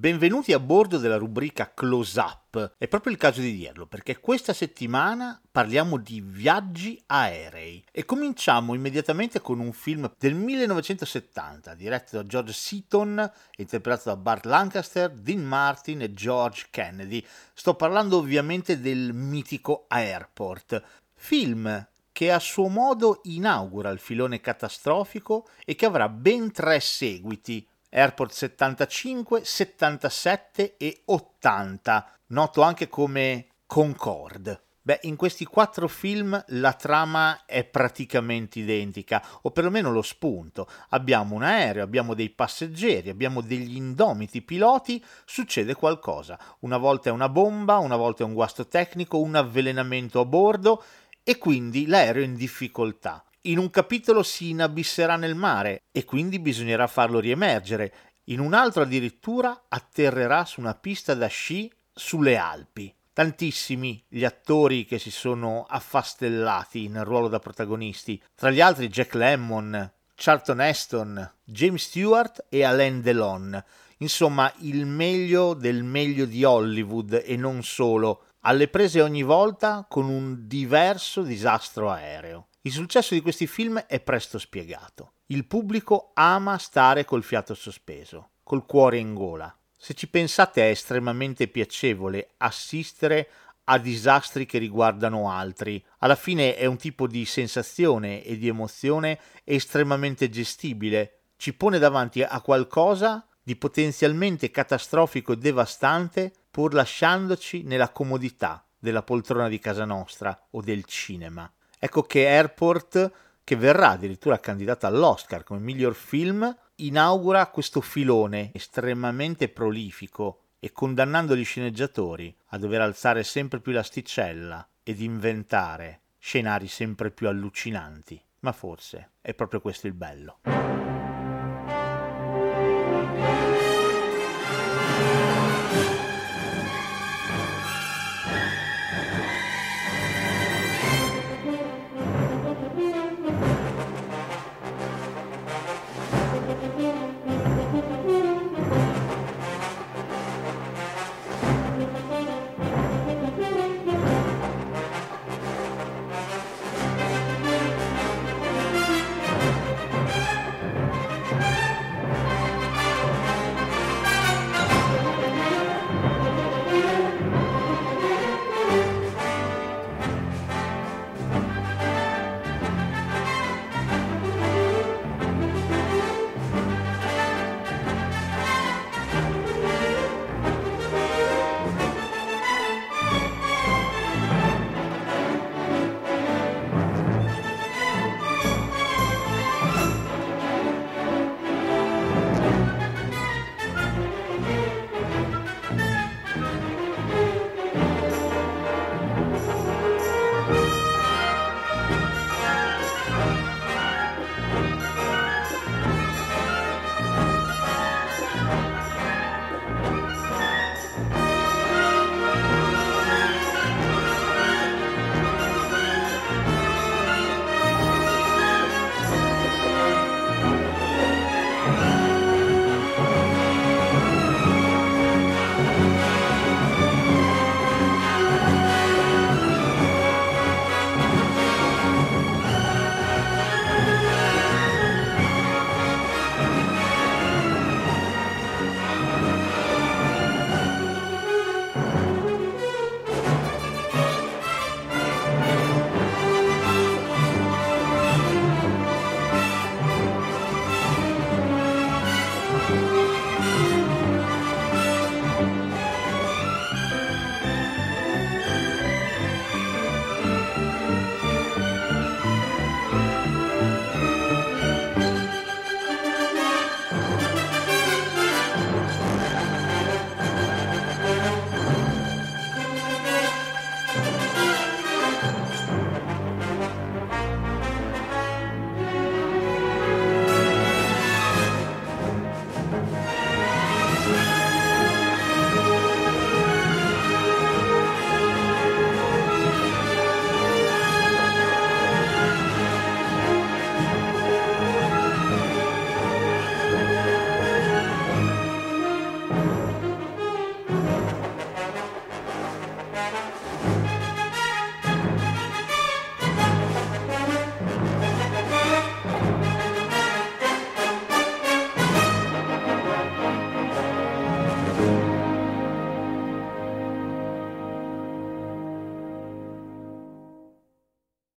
Benvenuti a bordo della rubrica Close Up. È proprio il caso di dirlo perché questa settimana parliamo di viaggi aerei e cominciamo immediatamente con un film del 1970 diretto da George Seaton interpretato da Bart Lancaster, Dean Martin e George Kennedy. Sto parlando ovviamente del mitico Airport, film che a suo modo inaugura il filone catastrofico e che avrà ben tre seguiti Airport 75, 77 e 80, noto anche come Concorde. Beh, in questi quattro film la trama è praticamente identica, o perlomeno lo spunto. Abbiamo un aereo, abbiamo dei passeggeri, abbiamo degli indomiti piloti, succede qualcosa. Una volta è una bomba, una volta è un guasto tecnico, un avvelenamento a bordo e quindi l'aereo è in difficoltà. In un capitolo si inabisserà nel mare e quindi bisognerà farlo riemergere. In un altro addirittura atterrerà su una pista da sci sulle Alpi. Tantissimi gli attori che si sono affastellati nel ruolo da protagonisti, tra gli altri Jack Lemmon, Charlton Heston, James Stewart e Alain Delon. Insomma, il meglio del meglio di Hollywood e non solo, alle prese ogni volta con un diverso disastro aereo. Il successo di questi film è presto spiegato. Il pubblico ama stare col fiato sospeso, col cuore in gola. Se ci pensate è estremamente piacevole assistere a disastri che riguardano altri. Alla fine è un tipo di sensazione e di emozione estremamente gestibile. Ci pone davanti a qualcosa di potenzialmente catastrofico e devastante pur lasciandoci nella comodità della poltrona di casa nostra o del cinema. Ecco che Airport, che verrà addirittura candidata all'Oscar come miglior film, inaugura questo filone estremamente prolifico e condannando gli sceneggiatori a dover alzare sempre più l'asticella ed inventare scenari sempre più allucinanti. Ma forse è proprio questo il bello.